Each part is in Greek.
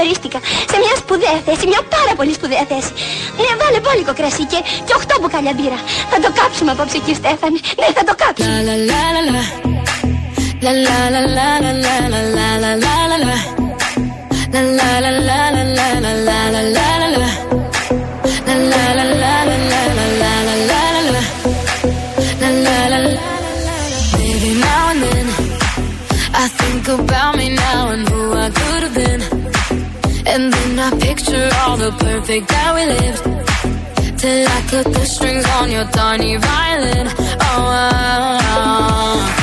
διορίστηκα σε μια σπουδαία θέση, μια πάρα πολύ σπουδαία θέση. Ναι, βάλε μπόλικο κρασί και, και 8 μπουκάλια μπύρα. Θα το κάψουμε απόψε εκεί, Στέφανε. Ναι, θα το κάψουμε. La la la la la la la la la la la la La la la la la la la la la la la la La la la la la la la la la la la la La la la la Baby now and then I think about me now and who I could have been And then I picture all the perfect that we lived Till I cut the strings on your tiny violin Oh, oh, oh.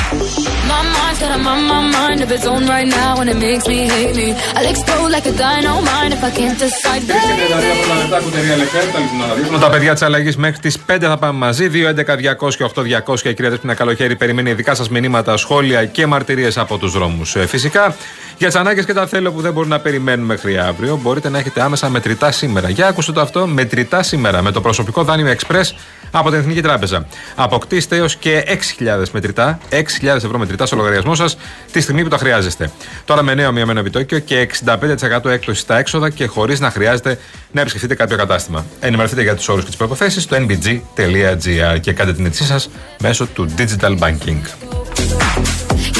My mind's got a mind, my mind of its own right now, and it makes me hate me. I'll explode like a dynamite if I can't decide. Με τα παιδιά τη αλλαγή μέχρι τι 5 θα πάμε μαζί. 2, 11, 200 και 8, 200 και η κυρία Δέσποινα Καλοχέρη περιμένει δικά σα μηνύματα, σχόλια και μαρτυρίε από του δρόμου. Φυσικά για τις ανάγκες και τα θέλω που δεν μπορούν να περιμένουν μέχρι αύριο, μπορείτε να έχετε άμεσα μετρητά σήμερα. Για άκουστε το αυτό, μετρητά σήμερα με το προσωπικό δάνειο Express από την Εθνική Τράπεζα. Αποκτήστε έως και 6.000 μετρητά, 6.000 ευρώ μετρητά στο λογαριασμό σας τη στιγμή που τα χρειάζεστε. Τώρα με νέο μειωμένο επιτόκιο και 65% έκπτωση στα έξοδα και χωρίς να χρειάζεται να επισκεφτείτε κάποιο κατάστημα. Ενημερωθείτε για τους όρους και τις προποθέσει στο nbg.gr και κάντε την αιτησή σας μέσω του Digital Banking.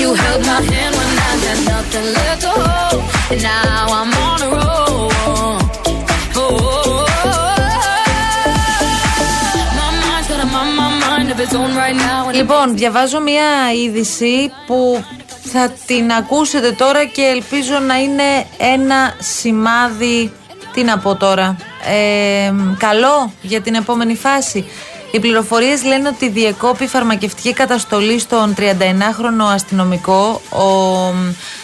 You held my hand when I had nothing left to hold. And now I'm on a roll. Oh, My mind's got a mind, my mind of its own right now. Λοιπόν, διαβάζω μια είδηση που θα την ακούσετε τώρα και ελπίζω να είναι ένα σημάδι, τι να πω τώρα, ε, καλό για την επόμενη φάση. Οι πληροφορίες λένε ότι διεκόπη φαρμακευτική καταστολή στον 39χρονο αστυνομικό. Ο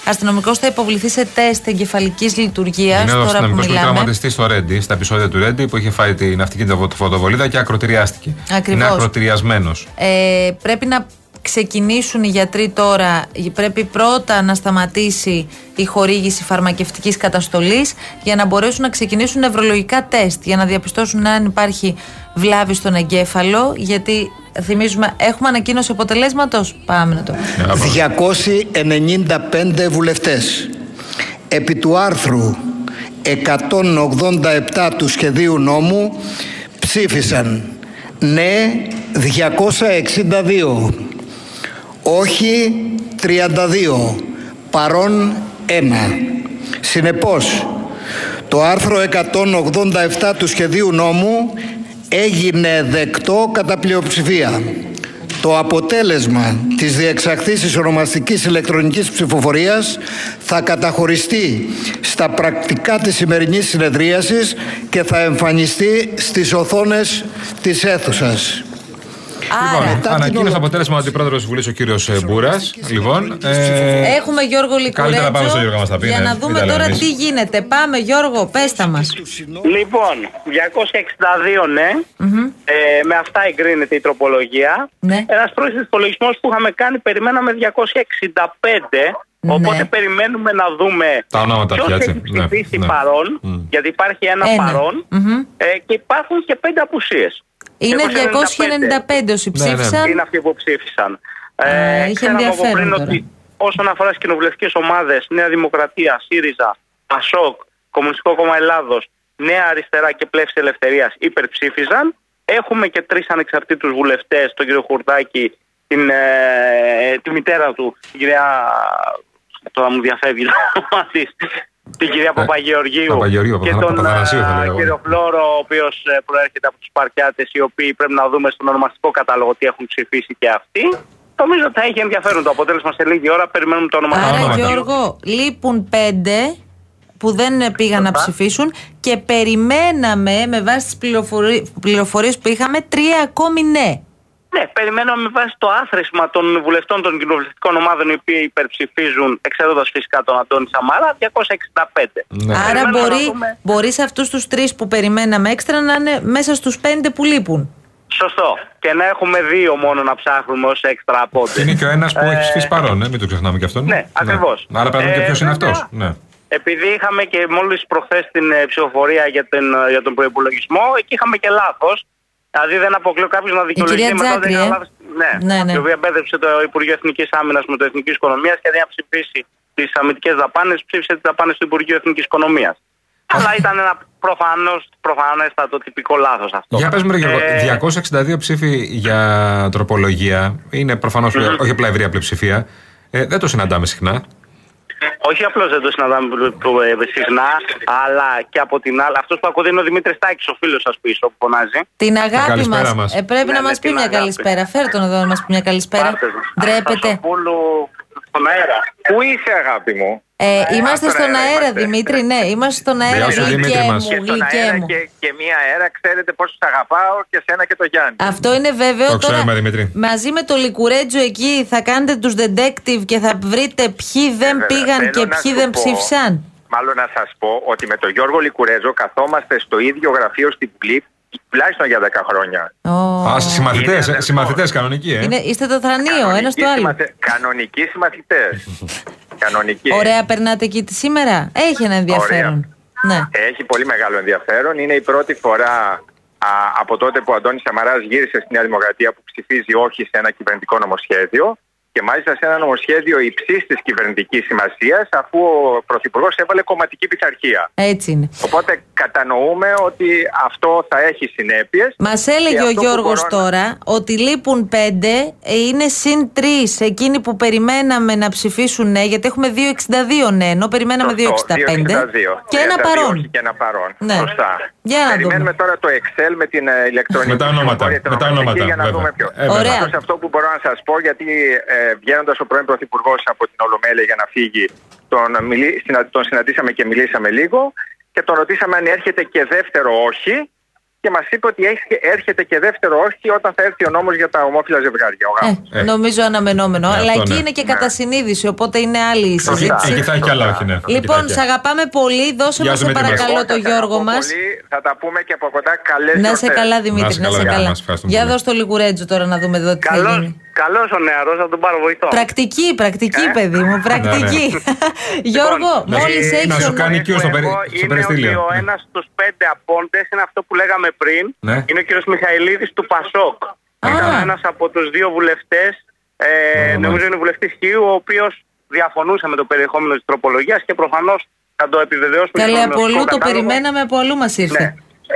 αστυνομικός θα υποβληθεί σε τεστ εγκεφαλικής λειτουργίας. Είναι ο αστυνομικός που τραυματιστεί στο Ρέντι, στα επεισόδια του Ρέντι, που είχε φάει την ναυτική φωτοβολίδα και ακροτηριάστηκε. Ακριβώς. Είναι ακροτηριασμένος. Ε, πρέπει να ξεκινήσουν οι γιατροί τώρα, πρέπει πρώτα να σταματήσει η χορήγηση φαρμακευτικής καταστολής για να μπορέσουν να ξεκινήσουν νευρολογικά τεστ για να διαπιστώσουν αν υπάρχει βλάβη στον εγκέφαλο γιατί θυμίζουμε έχουμε ανακοίνωση αποτελέσματος; Πάμε να το 295 βουλευτές. Επί του άρθρου 187 του σχεδίου νόμου ψήφισαν ναι 262 όχι 32 παρόν 1 συνεπώς το άρθρο 187 του σχεδίου νόμου έγινε δεκτό κατά πλειοψηφία. Το αποτέλεσμα της διεξαχθής ονομαστικής ηλεκτρονικής ψηφοφορίας θα καταχωριστεί στα πρακτικά της σημερινής συνεδρίασης και θα εμφανιστεί στις οθόνες της αίθουσας. Λοιπόν, ανακοίνωσε αποτέλεσμα ότι πρόεδρο της Βουλής ο κύριος ε, Μπούρας. Λοιπόν, ε, Έχουμε Γιώργο Λικουρέτζο. Καλύτερα πάμε στο Γιώργο μας τα πει. Για ναι, να δούμε τώρα τι γίνεται. Πάμε, Γιώργο, πέστα μας. Λοιπόν, 262 ναι. Ε, με αυτά εγκρίνεται η τροπολογία. Ναι. Ένας πρώτο υπολογισμό που είχαμε κάνει περιμέναμε 265. Οπότε περιμένουμε να δούμε Τα ονόματα ποιος πια, έτσι. έχει Ναι, ψηφίσει ναι. παρόν, Μμ. γιατί υπάρχει ένα, Ένα. παρόν Μμμ. ε, και υπάρχουν και πέντε απουσίες. Είναι 295 όσοι Ναι, ναι. ψήφισαν. Είναι αυτοί που ψήφισαν. Α, είχε ξέραμε από ενδιαφέρον πριν τώρα. ότι όσον αφορά τι κοινοβουλευτικές ομάδες, Νέα Δημοκρατία, ΣΥΡΙΖΑ, ΑΣΟΚ, Κομμουνιστικό Κόμμα Ελλάδος, Νέα Αριστερά και Πλεύση Ελευθερίας υπερψήφισαν. Έχουμε και τρεις ανεξαρτήτους βουλευτές, τον κύριο Χουρδάκη, την, ε, τη μητέρα του, την κυρία. Τώρα μου διαφεύγει το όνομα της, την κυρία Ε, Παπαγεωργίου Παπαγεωργίου, και από τον Παπαθανασίου θα ε, λέγαμε. κύριο Φλόρο, ο οποίος προέρχεται από τους Σπαρτιάτε, οι οποίοι πρέπει να δούμε στον ονομαστικό κατάλογο τι έχουν ψηφίσει και αυτοί. Νομίζω ότι θα έχει ενδιαφέρον το αποτέλεσμα σε λίγη ώρα. Περιμένουμε το ονομαστικό Άρα, ονόματα. Γιώργο, λείπουν πέντε που δεν πήγαν να ψηφίσουν και περιμέναμε με βάση τις πληροφορίες που είχαμε τρία ακόμη ναι. Ναι, περιμένουμε με βάση το άθροισμα των βουλευτών των κοινοβουλευτικών ομάδων οι οποίοι υπερψηφίζουν, εξαιρώντα φυσικά τον Αντώνη Σαμαρά, 265. Ναι. Άρα Περιμένουμε μπορεί, να δούμε. μπορείς σε αυτούς τους τρεις που περιμέναμε έξτρα να είναι μέσα στους πέντε που λείπουν. Σωστό. Και να έχουμε δύο μόνο να ψάχνουμε ως έξτρα απόντε. Είναι και ο ένας που έχει ψηφίσει παρόν, ε, μην το ξεχνάμε και αυτόν. Ναι, ακριβώς. Άρα πρέπει να δούμε και Ε, ποιος είναι βέβαια, αυτός. Ναι. Επειδή είχαμε και μόλις προχθές την ε, ψηφοφορία για, την, ε, για τον προπολογισμό, εκεί είχαμε και λάθος. Δηλαδή δεν αποκλείω κάποιος να δικαιολογηθεί κυρία μετά Τζάκρη, ε. λάθος. Ναι, Ναι, ναι. η οποία μπέδεψε το Υπουργείο Εθνικής Άμυνας με το Εθνικής Οικονομίας και δεν να ψηφίσει τις αμυντικές δαπάνες, ψήφισε τις δαπάνες του Υπουργείου Εθνικής Οικονομίας. Αλλά ήταν ένα προφανώς, προφανέστατο τυπικό λάθος αυτό. Για πες μου, ρε Γιώργο, Ε, 262 ψήφοι για τροπολογία. Είναι προφανώς όχι απλά ευρεία πλειοψηφία. Ε, δεν το συναντάμε συχνά. Όχι απλώς δεν το συναντάμε που- που- ε, συχνά, αλλά και από την άλλη. Αυτός που ακούτε είναι ο Δημήτρης Τάκης, ο φίλος σας πίσω που φωνάζει. Την αγάπη καλησπέρα μας. μας. Ε, πρέπει Ναι, να ναι, μας πει την μια αγάπη. καλησπέρα. Φέρ τον εδώ να μας πει μια καλησπέρα. Πάρτε το. Ντρέπεται. Σασοπούλου στον αέρα. Πού είσαι, αγάπη μου; Ε, είμαστε στον στον αέρα αέρα, είμαστε. Δημήτρη, ναι. Είμαστε στον αέρα, Γεια σου, γλυκέ Δημήτρη μας. μου, Και στον γλυκέ αέρα μου. και, και μία αέρα, ξέρετε πόσο σ' αγαπάω και σένα και το Γιάννη. Αυτό είναι βέβαιο. Το Τώρα, ξέρουμε, Δημήτρη. μαζί με το Λικουρέτζο εκεί θα κάνετε τους detective και θα βρείτε ποιοι δεν Βέβαια, πήγαν θέλω και να ποιοι σου δεν πω, ψήφισαν. Μάλλον να σας πω ότι με τον Γιώργο Λικουρέζο καθόμαστε στο ίδιο γραφείο στην Βουλή τουλάχιστον για 10 χρόνια. Ω. Α, συμμαθητές, Είναι αδερφός. συμμαθητές κανονικοί, ε. Είναι, είστε το θρανείο, ένα Κανονικοί του άλλου. συμμαθε- Κανονικοί συμμαθητές. Κανονικοί. Ωραία, περνάτε εκεί τη σήμερα. Έχει ένα ενδιαφέρον. Ναι. Έχει πολύ μεγάλο ενδιαφέρον. Είναι η πρώτη φορά α, από τότε που ο Αντώνης Σαμαράς γύρισε στη Νέα Δημοκρατία που ψηφίζει όχι σε ένα κυβερνητικό νομοσχέδιο και μάλιστα σε ένα νομοσχέδιο υψής της κυβερνητικής σημασίας, αφού ο Πρωθυπουργός έβαλε κομματική πειθαρχία. Έτσι είναι. Οπότε κατανοούμε ότι αυτό θα έχει συνέπειες. Μας έλεγε ο Γιώργος τώρα ότι λείπουν πέντε, ε, είναι συν τρεις εκείνοι που περιμέναμε να ψηφίσουν ναι, γιατί έχουμε 2,62 ναι, ενώ περιμέναμε 2,65. Και ένα παρόν. Όχι και ένα παρόν. Ναι. Σωστά. Για να Περιμένουμε δούμε. τώρα το Excel με την ε, ηλεκτρονική Με τα ονόματα, ψηφοφορία, την με τα ονομαστική, ονόματα, για να βέβαια. δούμε ποιο. Ε, βέβαια. Ωραία. Πάντως αυτό που μπορώ να σας πω, γιατί ε, βγαίνοντας ο πρώην Πρωθυπουργός από την Ολομέλεια για να φύγει, τον, μιλή, συνα- τον συναντήσαμε και μιλήσαμε λίγο και τον ρωτήσαμε αν έρχεται και δεύτερο όχι. Και μας είπε ότι έχει- έρχεται και δεύτερο όχι όταν θα έρθει ο νόμος για τα ομόφυλα ζευγάρια. Ο γάμος. Ε, Ε. νομίζω αναμενόμενο. Ναι, Αλλά αυτό εκεί ναι. είναι και κατά συνείδηση, οπότε είναι άλλη η Σωστά. συζήτηση. Εκεί θα έχει κι άλλα, όχι, ναι. Εκεί θα Λοιπόν, έχει σε κι άλλα. αγαπάμε πολύ. Δώσε Γεια μας σου, σε Δημήτρη μας. παρακαλώ Εγώ το σας Γιώργο αγαπώ μας. πολύ. Θα τα πούμε και από κοντά. Καλές Να σε καλά, Δημήτρη, Να να σε σε καλά, καλά. μας ευχαριστούμε Για πολύ. δώσ' το λιγουρέτζο τώρα να δούμε εδώ τι θα Καλό γίνει. Καλός ο νεαρός, θα τον πάρω βοηθό. Πρακτική, πρακτική, Ε; παιδί μου, πρακτική. Γιώργο, να σου- μόλι να έχει σου ο κάνει νου- και στο περι- Εγώ στο είναι περιστήλιο. ότι ο Ναι. ένας στους πέντε απόντες είναι αυτό που λέγαμε πριν. Ναι. Είναι ο κύριος Μιχαηλίδης του Πασόκ. Α. Ήταν ένας από τους δύο βουλευτές, ε, μάλιστα. νομίζω είναι βουλευτής Χίου, ο οποίος διαφωνούσε με το περιεχόμενο της τροπολογίας και προφανώς θα το επιβεβαιώσουμε. Καλέ, στο από γνωστικό αλλού το κατάλογο. περιμέναμε, από αλλού μας ήρθε.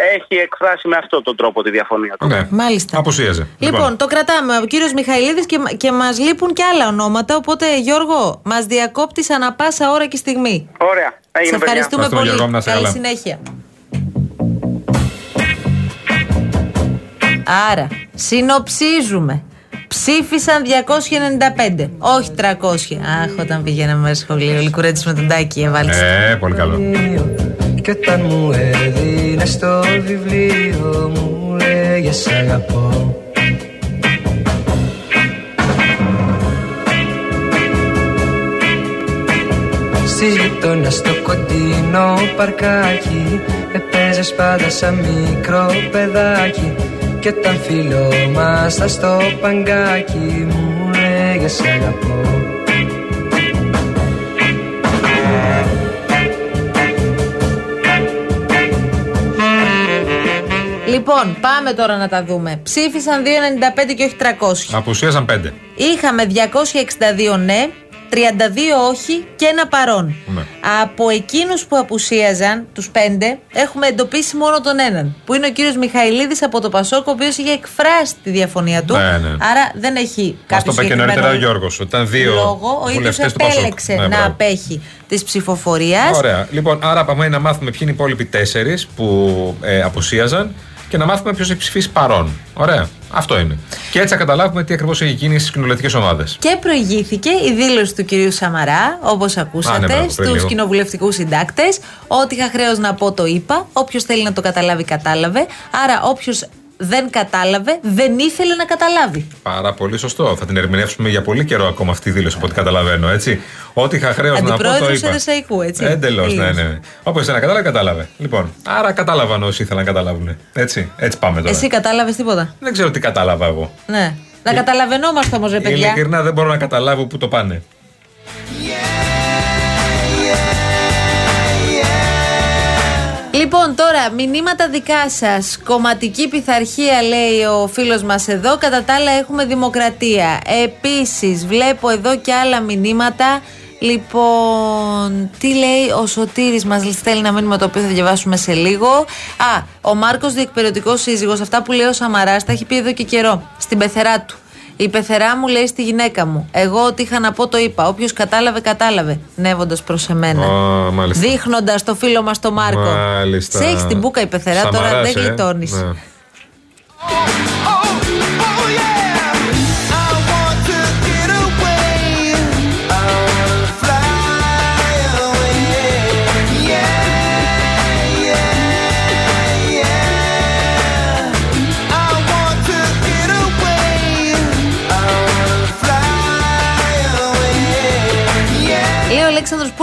Ναι. Έχει εκφράσει με αυτόν τον τρόπο τη διαφωνία του. Ναι. Μάλιστα. Αποσίαζε. Λοιπόν, το κρατάμε. Ο κύριος Μιχαηλίδης και, και μας λείπουν και άλλα ονόματα. Οπότε, Γιώργο, μας διακόπτεις ανα πάσα ώρα και στιγμή. Ωραία. Σε Έγινε, παιδιά. ευχαριστούμε Ευχαριστούμε, πολύ. Γιώργο, να είσαι Καλή καλά. συνέχεια. Άρα, συνοψίζουμε. Ψήφισαν 295, όχι 300. Αχ, όταν πηγαίναμε μέσα σχολείο, Λικουρέτης με τον Τάκη, έβαλε. Ε, πολύ καλό. Κι όταν μου έδινες το βιβλίο μου λέγε σ' αγαπώ. Στις γειτόνια στο κοντινό παρκάκι Επέζες πάντα σαν μικρό παιδάκι. Κι όταν φιλόμασταν στο παγκάκι Μου λέγε σ' αγαπώ Λοιπόν, πάμε τώρα να τα δούμε. Ψήφισαν 295 και όχι 300. Αποσίαζαν πέντε. Είχαμε 262 ναι, 32 όχι και ένα παρόν. Ναι. Από εκείνους που απουσίαζαν, τους πέντε, έχουμε εντοπίσει μόνο τον έναν. Που είναι ο κύριος Μιχαηλίδης από το Πασόκ, ο οποίος είχε εκφράσει τη διαφωνία του. Ναι, ναι. Άρα δεν έχει Μας κάποιο το είπε και νωρίτερα ο Γιώργος. Ήταν δύο λόγο. Ο ίδιος βουλευτές του Πασόκ. επέλεξε Ναι, να μπράβο. απέχει της ψηφοφορίας. Ωραία. Λοιπόν, άρα πάμε να μάθουμε ποιοι είναι οι υπόλοιποι τέσσερις που ε, απουσίαζαν και να μάθουμε ποιος έχει ψηφίσει παρόν. Ωραία. Αυτό είναι. Και έτσι θα καταλάβουμε τι ακριβώς έχει γίνει στις κοινοβουλευτικές ομάδες. Και προηγήθηκε η δήλωση του κυρίου Σαμαρά, όπως ακούσατε, Α, ναι, μπράβο, πριν στους λίγο. κοινοβουλευτικούς συντάκτες. Ό,τι είχα χρέος να πω το είπα. Όποιος θέλει να το καταλάβει, κατάλαβε. Άρα, όποιος δεν κατάλαβε, δεν ήθελε να καταλάβει. Πάρα πολύ σωστό. Θα την ερμηνεύσουμε για πολύ καιρό ακόμα αυτή τη δήλωση από ό,τι καταλαβαίνω. Έτσι. Ό,τι είχα χρέος να πω το Αντιπρόεδρος είπα. Εδεσαϊκού, έτσι. Εντελώς, ναι, Τελείως. ναι. Όπως ένα κατάλαβε, κατάλαβε. Λοιπόν, άρα κατάλαβαν όσοι ήθελαν να καταλάβουν. Έτσι, έτσι πάμε τώρα. Εσύ κατάλαβες τίποτα; Δεν ξέρω τι κατάλαβα εγώ. Ναι. Να καταλαβαίνόμαστε όμως, ρε παιδιά. Ειλικρινά δεν μπορώ να καταλάβω πού το πάνε. Λοιπόν, τώρα μηνύματα δικά σας. Κομματική πειθαρχία, λέει ο φίλος μας εδώ. Κατά τα άλλα, έχουμε δημοκρατία. Επίσης, βλέπω εδώ και άλλα μηνύματα Λοιπόν, τι λέει ο Σωτήρης μας στέλνει ένα μήνυμα το οποίο θα διαβάσουμε σε λίγο. Α, ο Μάρκος διεκπαιρεωτικός σύζυγος, αυτά που λέει ο Σαμαράς, τα έχει πει εδώ και καιρό, στην πεθερά του. Η πεθερά μου λέει στη γυναίκα μου. Εγώ ό,τι είχα να πω το είπα. Όποιος κατάλαβε, κατάλαβε. Νεύοντας προς εμένα. Α, μάλιστα. Δείχνοντας το φίλο μας τον Μάρκο. Μάλιστα. Σε έχεις την μπουκα η πεθερά, τώρα Σαμαράς, δεν ε. γλιτώνει. Ναι.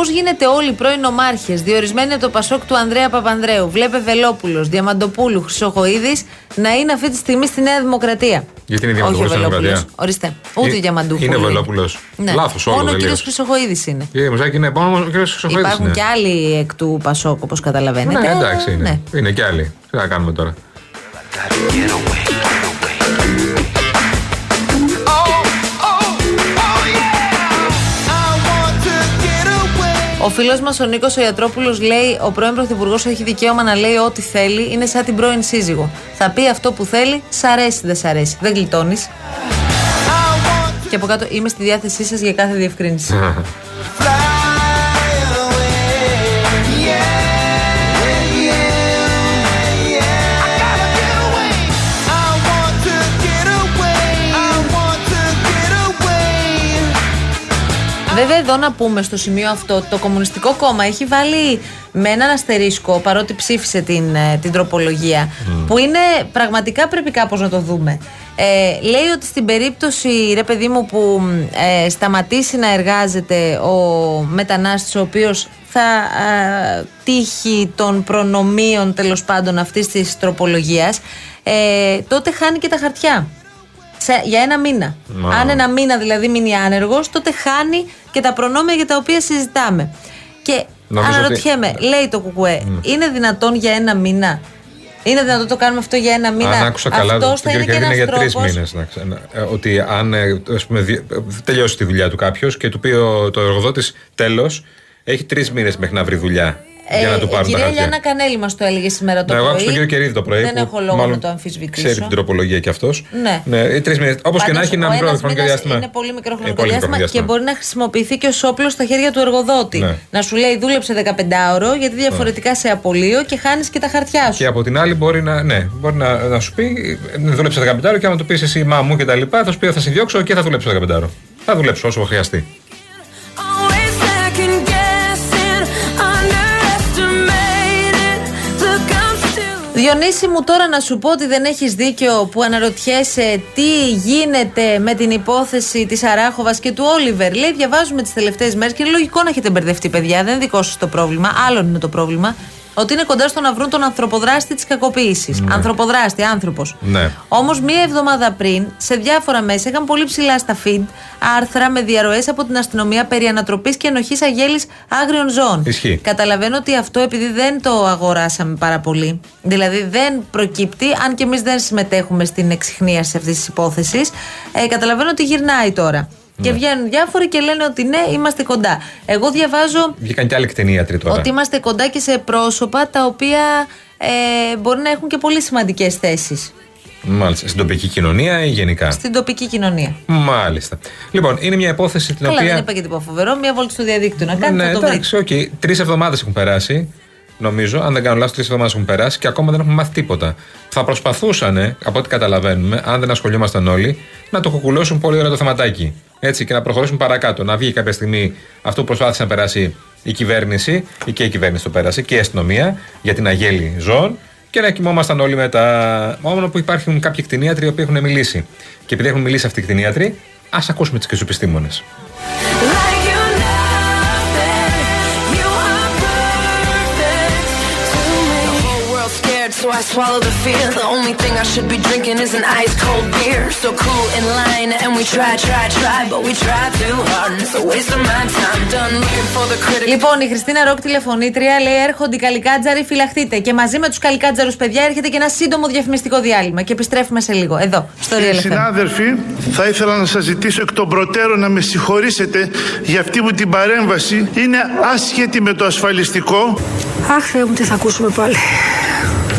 Γίνεται όλοι οι πρώην ομάρχε, διορισμένοι από το Πασόκ του Ανδρέα Παπανδρέου, βλέπε Βελόπουλος, Διαμαντοπούλου, Χρυσοχοίδης, να είναι αυτή τη στιγμή στη Νέα Δημοκρατία; Γιατί είναι Όχι ο Διαμαντοπούλος στην Βελόπουλος. Δημοκρατία; Ορίστε. Ούτε ο Ε, Διαμαντούπουλο. είναι Βελόπουλος. Ναι. Λάθος όλο, Μόνο ο τελείως. κύριος Χρυσοχοίδης είναι. Κύριε Μουζάκη, είναι μόνο ο κ. Χρυσοχοίδης Υπάρχουν είναι. και άλλοι εκ του Πασόκ, όπως καταλαβαίνετε. Ναι, εντάξει είναι. Ναι. Είναι και άλλοι. Τι να κάνουμε τώρα; Ο φίλος μας ο Νίκος ο Ιατρόπουλο λέει: Ο πρώην Πρωθυπουργός έχει δικαίωμα να λέει ό,τι θέλει, είναι σαν την πρώην σύζυγο. Θα πει αυτό που θέλει, σ' αρέσει, δεν σ' αρέσει. Δεν γλιτώνεις. Και από κάτω είμαι στη διάθεσή σας για κάθε διευκρίνηση. Βέβαια, εδώ να πούμε στο σημείο αυτό ότι το Κομμουνιστικό Κόμμα έχει βάλει με έναν αστερίσκο, παρότι ψήφισε την, ε, την τροπολογία, που είναι πραγματικά πρέπει κάπως να το δούμε. Ε, λέει ότι στην περίπτωση, ρε παιδί μου, που ε, σταματήσει να εργάζεται ο μετανάστης ο οποίος θα ε, τύχει των προνομίων τέλος πάντων αυτής της τροπολογίας, ε, τότε χάνει και τα χαρτιά. Σε, για ένα μήνα. Μα. Αν ένα μήνα δηλαδή μείνει άνεργος, τότε χάνει και τα προνόμια για τα οποία συζητάμε. Και Νομίζω αναρωτιέμαι, ότι- λέει το Κουκουέ, είναι δυνατόν για ένα μήνα; Είναι δυνατόν το κάνουμε αυτό για ένα μήνα; Αν άκουσα καλά, Αυτός το θα είναι κύριο και Κερδί είναι ένας για τρεις τρόπος. μήνες. Ότι αν ε, ας πούμε, δι- τελειώσει τη δουλειά του κάποιος και του πει ο, το εργοδότης τέλος, έχει τρεις μήνες μέχρι να βρει δουλειά. Για να του η πάρουν τα Ε, κυρία χαρτιά. Λιάννα Κανέλη μας το έλεγε σήμερα το Ναι, εγώ πρωί. άκουσα τον κύριο Κερίδη το πρωί. Δεν που έχω λόγο μάλλον να το αμφισβητήσω. Ξέρει την τροπολογία κι αυτός. Ναι. ναι τρεις μήνες. Όπως και να Πάντως, έχει ένα ο μικρό ένας χρονικό μήνας διάστημα. Είναι πολύ μικρό Ε, χρονικό πολύ διάστημα, μικρό και μπορεί να χρησιμοποιηθεί και ως όπλο στα χέρια του εργοδότη. Ναι. Να σου λέει δούλεψε 15 ώρο, γιατί διαφορετικά σε απολύω και χάνεις και τα χαρτιά σου. Και από την άλλη μπορεί να, ναι, μπορεί να, να σου πει, ε, δούλεψε 15 ώρα και άμα του πεις εσύ μα μου και τα λοιπά, θα σου πει θα σε διώξω και θα δουλέψω 15 ώρα. Θα δουλέψω όσο χρειαστεί. Διονύση μου τώρα να σου πω ότι δεν έχεις δίκιο που αναρωτιέσαι τι γίνεται με την υπόθεση της Αράχοβας και του Όλιβερ. Λέει διαβάζουμε τις τελευταίες μέρες και είναι λογικό να έχετε μπερδευτεί παιδιά, δεν είναι δικό σας το πρόβλημα, άλλον είναι το πρόβλημα. Ότι είναι κοντά στο να βρουν τον ανθρωποδράστη της κακοποίησης. Ανθρωποδράστη, άνθρωπος. Ναι. Όμως, μία εβδομάδα πριν, σε διάφορα μέσα είχαν πολύ ψηλά στα feed άρθρα με διαρροές από την αστυνομία περί ανατροπής και ενοχής αγέλης άγριων ζώων. Ισχύει. Καταλαβαίνω ότι αυτό επειδή δεν το αγοράσαμε πάρα πολύ, δηλαδή δεν προκύπτει, αν και εμείς δεν συμμετέχουμε στην εξυχνίαση αυτής της υπόθεσης, ε, καταλαβαίνω ότι γυρνάει τώρα. Και βγαίνουν διάφοροι και λένε ότι ναι, είμαστε κοντά. Εγώ διαβάζω Βγήκαν και άλλοι κτηνίατροι τώρα. ότι είμαστε κοντά και σε πρόσωπα τα οποία ε, μπορεί να έχουν και πολύ σημαντικές θέσεις Μάλιστα. Στην τοπική κοινωνία ή γενικά; στην τοπική κοινωνία. Μάλιστα. Λοιπόν, είναι μια υπόθεση την Καλά, οποία. δεν είπα και τίποτα φοβερό. Μία βόλτα στο διαδίκτυο να κάνει, ναι, θα το βρει. εντάξει, οκ. Τρεις εβδομάδες έχουν περάσει. Νομίζω, αν δεν κάνω λάθος, τρεις εβδομάδες έχουν περάσει και ακόμα δεν έχουμε μάθει τίποτα. Θα προσπαθούσαν, από ό,τι καταλαβαίνουμε, αν δεν ασχολιόμασταν όλοι, να το κουκουλώσουν πολύ ωραία το θεματάκι. Έτσι και να προχωρήσουν παρακάτω. Να βγει κάποια στιγμή αυτό που προσπάθησε να περάσει η κυβέρνηση, ή και η κυβέρνηση το πέρασε, και η αστυνομία για την αγέλη ζώων και να κοιμόμασταν όλοι μετά. Μόνο που υπάρχουν κάποιοι κτηνίατροι οι οποίοι έχουν μιλήσει. Και επειδή έχουν μιλήσει αυτοί οι κτηνίατροι, ας ακούσουμε τις επιστήμονε. So so I swallow the fear. The only thing I should be drinking is an ice cold beer. So cool in line, and we try, try, try, but we try too hard. And it's a waste of my time. Done looking for the critics. Λοιπόν, η Χριστίνα Ροκ τηλεφωνήτρια λέει: Έρχονται οι καλικάτζαροι, φυλαχτείτε. Και μαζί με τους καλικάτζαρους παιδιά έρχεται και ένα σύντομο διαφημιστικό διάλειμμα. Και επιστρέφουμε σε λίγο. Εδώ, στο Real FM. Συνάδελφοι, θα ήθελα να σας ζητήσω εκ των προτέρων να με συγχωρήσετε για αυτή μου την παρέμβαση. Είναι άσχετη με το ασφαλιστικό. Αχ, Θεέ μου, τι θα ακούσουμε πάλι.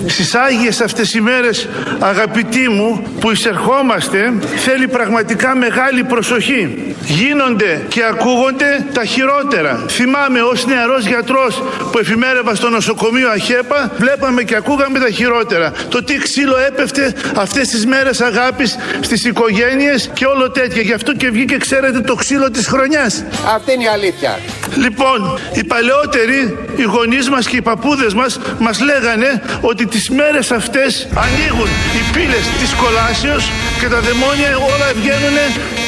Στις Άγιες αυτές οι μέρες, αγαπητοί μου, που εισερχόμαστε, θέλει πραγματικά μεγάλη προσοχή. Γίνονται και ακούγονται τα χειρότερα. Θυμάμαι ως νεαρός γιατρός που εφημέρευα στο νοσοκομείο Αχέπα, βλέπαμε και ακούγαμε τα χειρότερα. Το τι ξύλο έπεφτε αυτές τις μέρες αγάπης στις οικογένειες και όλο τέτοια. Γι' αυτό και βγήκε, ξέρετε, το ξύλο της χρονιάς. Αυτή είναι η αλήθεια. Λοιπόν, οι παλαιότεροι, οι γονείς μας και οι παππούδες μας μας λέγανε ότι τις μέρες αυτές ανοίγουν οι πύλες της κολάσεως και τα δαιμόνια όλα βγαίνουν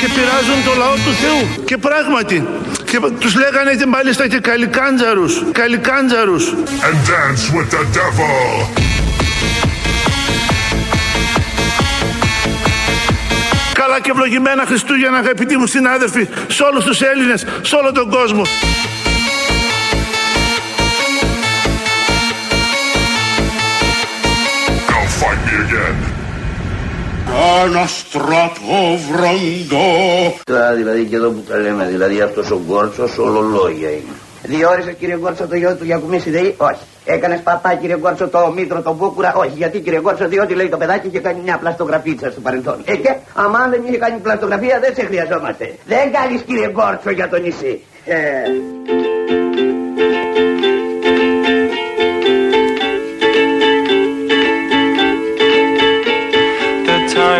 και πειράζουν το λαό του Θεού. Και πράγματι, και τους λέγανε και μάλιστα και καλικάντζαρους, καλικάντζαρους. and dance with the devil. Καλά και ευλογημένα Χριστούγεννα αγαπητοί μου συνάδελφοι, σε όλους τους Έλληνες, σε όλο τον κόσμο. Ένα στρατό βροντό. Τώρα δηλαδή και εδώ που τα λέμε, δηλαδή αυτός ο Γκόρτσος ολολόγια είναι. Διόρισε κύριε Γκόρτσο το γιο του Γιακουμίση ΔΕΗ, όχι. Έκανες παπά κύριε Γκόρτσο το μήτρο, τον Μπούκουρα, όχι. Γιατί κύριε Γκόρτσο, διότι λέει το παιδάκι είχε κάνει μια πλαστογραφίτσα στο παρελθόν. Ε, και άμα δεν είχε κάνει πλαστογραφία δεν σε χρειαζόμαστε. Δεν κάνεις κύριε Γκόρτσο για το νησί. Ε,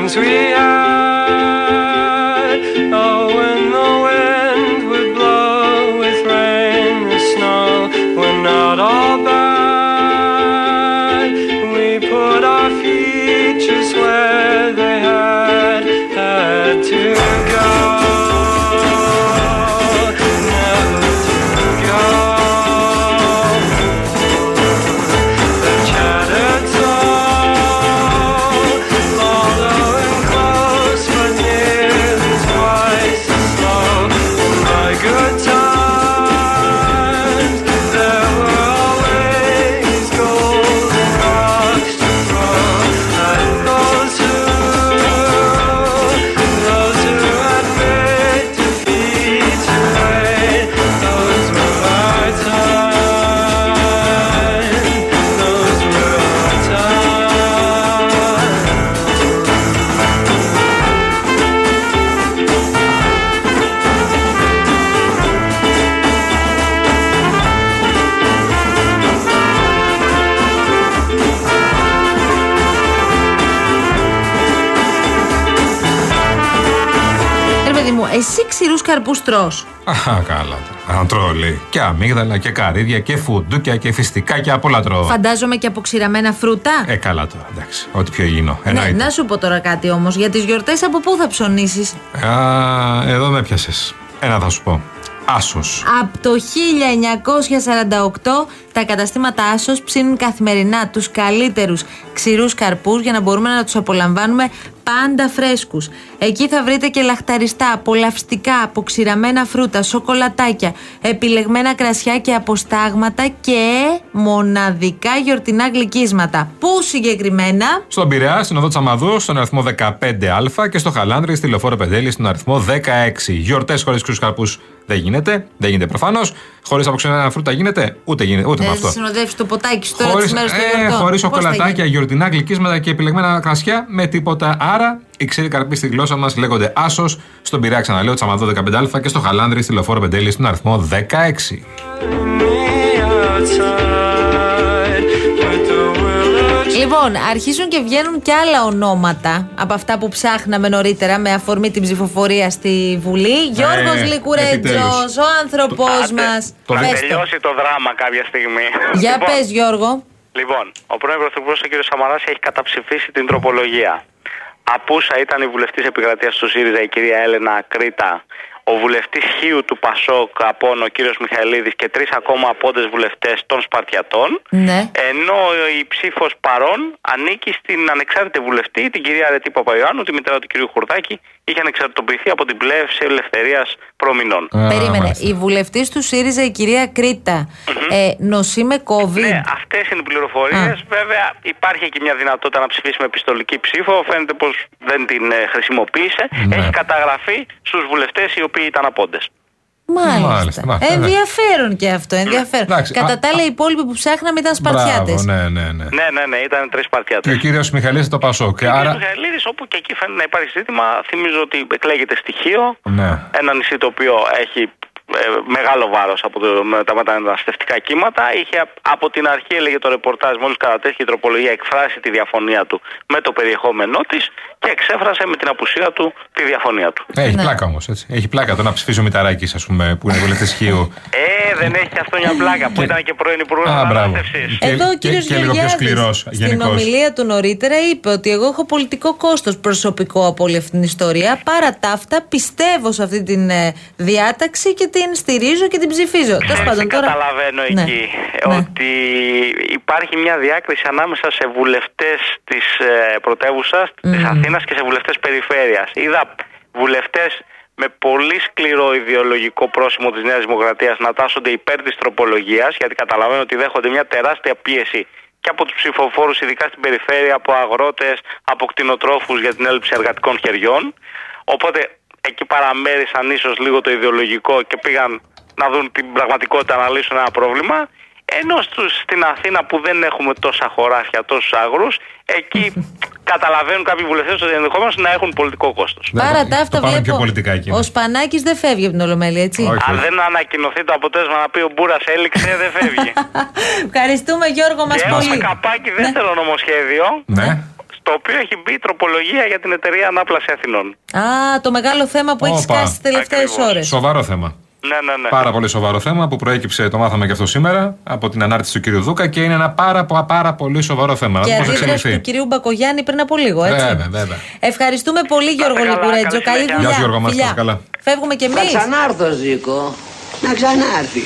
things we παιδί μου, εσύ ξηρούς καρπούς τρώ. Αχα, καλά. τώρα. Να τρώω, λέει. Και αμύγδαλα και καρύδια και φουντούκια και φιστικά και απ' όλα τρώω. Φαντάζομαι και αποξηραμένα φρούτα. Ε, καλά τώρα, εντάξει. Ό,τι πιο υγιεινό. ναι, Εννοείται. να σου πω τώρα κάτι όμως. Για τις γιορτές από πού θα ψωνίσεις; Α, εδώ με πιασε. Ένα θα σου πω. Άσος. Από το 1948 τα καταστήματα Άσος ψήνουν καθημερινά τους καλύτερους ξηρούς καρπούς για να μπορούμε να τους απολαμβάνουμε πάντα φρέσκους. Εκεί θα βρείτε και λαχταριστά, απολαυστικά, αποξηραμένα φρούτα, σοκολατάκια, επιλεγμένα κρασιά και αποστάγματα και μοναδικά γιορτινά γλυκίσματα. Πού συγκεκριμένα; Στον Πειραιά, στην οδό Τσαμαδού, στον αριθμό 15α και στο Χαλάνδρη, στη λεωφόρο Πεντέλη, στον αριθμό 16. Γιορτές χωρίς κρυού καρπούς δεν γίνεται. Δεν γίνεται προφανώς. Χωρίς αποξηραμένα φρούτα γίνεται. Ούτε γίνεται. Ούτε με Δεν αυτό. συνοδεύσει το ποτάκι σου τώρα Χωρίς, τις μέρες των ε, γιορτών. χωρίς Πώς θα σοκολατάκια, γίνει; γιορτινά γλυκίσματα και επιλεγμένα κρασιά με τίποτα. Άρα, οι ξηροί καρποί στη γλώσσα μας λέγονται Άσος, στον Πειραιά ξαναλέω, Τσαμαδό 15α και στο Χαλάνδρη, στη λεωφόρο Πεντέλη, στον αριθμό 16. Λοιπόν, αρχίζουν και βγαίνουν και άλλα ονόματα από αυτά που ψάχναμε νωρίτερα με αφορμή την ψηφοφορία στη Βουλή. Γιώργος Λικουρέτζο, επιτέλους. ο άνθρωπός μας. Θα τελειώσει το δράμα κάποια στιγμή. Για Λοιπόν, πες, Γιώργο. Λοιπόν, ο πρώην Πρωθυπουργός ο κ. Σαμαράς έχει καταψηφίσει την τροπολογία. Απούσα ήταν η βουλευτής επικρατείας του ΣΥΡΙΖΑ η κυρία Έλενα Κρήτα, ο βουλευτής Χίου του Πασόκ Απόν, ο κύριος Μιχαηλίδης και τρεις ακόμα απόντες βουλευτές των Σπαρτιατών. Ναι. Ενώ η ψήφος παρών ανήκει στην ανεξάρτητη βουλευτή, την κυρία Αρετή Παπαϊωάννου, τη μητέρα του κυρίου Χουρδάκη, είχε ανεξαρτητοποιηθεί από την πλεύση ελευθερίας προμηνών. Περίμενε. Η βουλευτής του ΣΥΡΙΖΑ, η κυρία Κρήτα, ε, νοσεί με COVID. Ναι, αυτές είναι οι πληροφορίες. Βέβαια, υπάρχει και μια δυνατότητα να ψηφίσει με επιστολική ψήφο. Φαίνεται πως δεν την ε, χρησιμοποίησε. Ναι. Έχει καταγραφεί στους βουλευτές οι οποίοι ήταν απόντες. Μάλιστα. Μάλιστα, μάλιστα, ναι. Ενδιαφέρον και αυτό. Ενδιαφέρον. Εντάξει, Κατά α- τα άλλα, οι υπόλοιποι που ψάχναμε ήταν Σπαρτιάτες. Μπράβο, ναι, ναι, ναι. Ναι, ναι, ναι, ήταν τρεις Και παρτιάτε. ο κύριος Μιχαλής το Πασόκ. Ο Άρα. κ. Μιχαηλίδης, όπου και εκεί φαίνεται να υπάρχει ζήτημα, θυμίζω ότι εκλέγεται στοιχείο. Ναι. Ένα νησί το οποίο έχει ε, μεγάλο βάρος από το, με τα μεταναστευτικά κύματα. Είχε από την αρχή, έλεγε το ρεπορτάζ, μόλις κατατέθηκε η τροπολογία, εκφράσει τη διαφωνία του με το περιεχόμενό της και εξέφρασε με την απουσία του τη διαφωνία του. Ε, Έχει Ναι. πλάκα όμως. Έχει πλάκα το να ψηφίσει ο Μηταράκη, ας πούμε, που είναι βουλευτή Χίου. Ε, δεν έχει και αυτό μια πλάκα που ήταν και πρώην Υπουργός Α, μπράβο. Μετανάστευσης. Και- Εδώ ο και- κύριος και λίγο πιο σκληρός στην γενικώς. ομιλία του νωρίτερα είπε ότι εγώ έχω πολιτικό κόστος προσωπικό από όλη αυτή την ιστορία. Παρά τα αυτά, πιστεύω σε αυτή την ε, διάταξη και την στηρίζω και την ψηφίζω. Τέλος Έτσι πάντων, τώρα. καταλαβαίνω Ναι. εκεί Ναι. ότι υπάρχει μια διάκριση ανάμεσα σε βουλευτές της ε, πρωτεύουσας της Αθήνας και σε βουλευτές περιφέρειας. Είδα βουλευτές με πολύ σκληρό ιδεολογικό πρόσημο της Νέας Δημοκρατίας να τάσσονται υπέρ της τροπολογίας γιατί καταλαβαίνω ότι δέχονται μια τεράστια πίεση και από τους ψηφοφόρους ειδικά στην περιφέρεια, από αγρότες, από κτηνοτρόφους για την έλλειψη εργατικών χεριών. Οπότε εκεί παραμέρισαν ίσως λίγο το ιδεολογικό και πήγαν να δουν την πραγματικότητα, να λύσουν ένα πρόβλημα. Ενώ στους, στην Αθήνα που δεν έχουμε τόσα χωράφια, τόσους άγρους, εκεί καταλαβαίνουν κάποιοι βουλευτές ότι ενδεχομένως να έχουν πολιτικό κόστος. Παρά τα αυτά, το πάμε πιο βλέπω. πολιτικά εκεί. Ο Σπανάκης δεν φεύγει από την Ολομέλεια, έτσι. Όχι. Αν δεν ανακοινωθεί το αποτέλεσμα να πει ο Μπούρας έληξε, δεν φεύγει. Ευχαριστούμε, Γιώργο μας και έχουμε πολύ. καπάκι δεύτερο νομοσχέδιο, Ναι. Στο οποίο έχει μπει η τροπολογία για την εταιρεία Ανάπλαση Αθηνών. Α, το μεγάλο θέμα που έχεις Όπα. σκάσει τις τελευταίες Ακριβώς. ώρες. Σοβαρό θέμα. Ναι, ναι, ναι. Πάρα πολύ σοβαρό θέμα που προέκυψε, το μάθαμε και αυτό σήμερα, από την ανάρτηση του κύριου Δούκα και είναι ένα πάρα, πο- πάρα πολύ σοβαρό θέμα. Και Να δούμε πώς θα αντίδραση του εξελιχθεί. κυρίου Μπακογιάννη πριν από λίγο, έτσι. Βέβαια, βέβαια. Ευχαριστούμε πολύ, Γιώργο καλά, Λικουρέτζο. καλή Καλή συνέχεια. δουλειά. Γεια σου, Γιώργο, μας, Φιλιά. καλά. Φεύγουμε κι εμείς. Θα ξανάρθω, Ζήκο. Να ξανάρθει.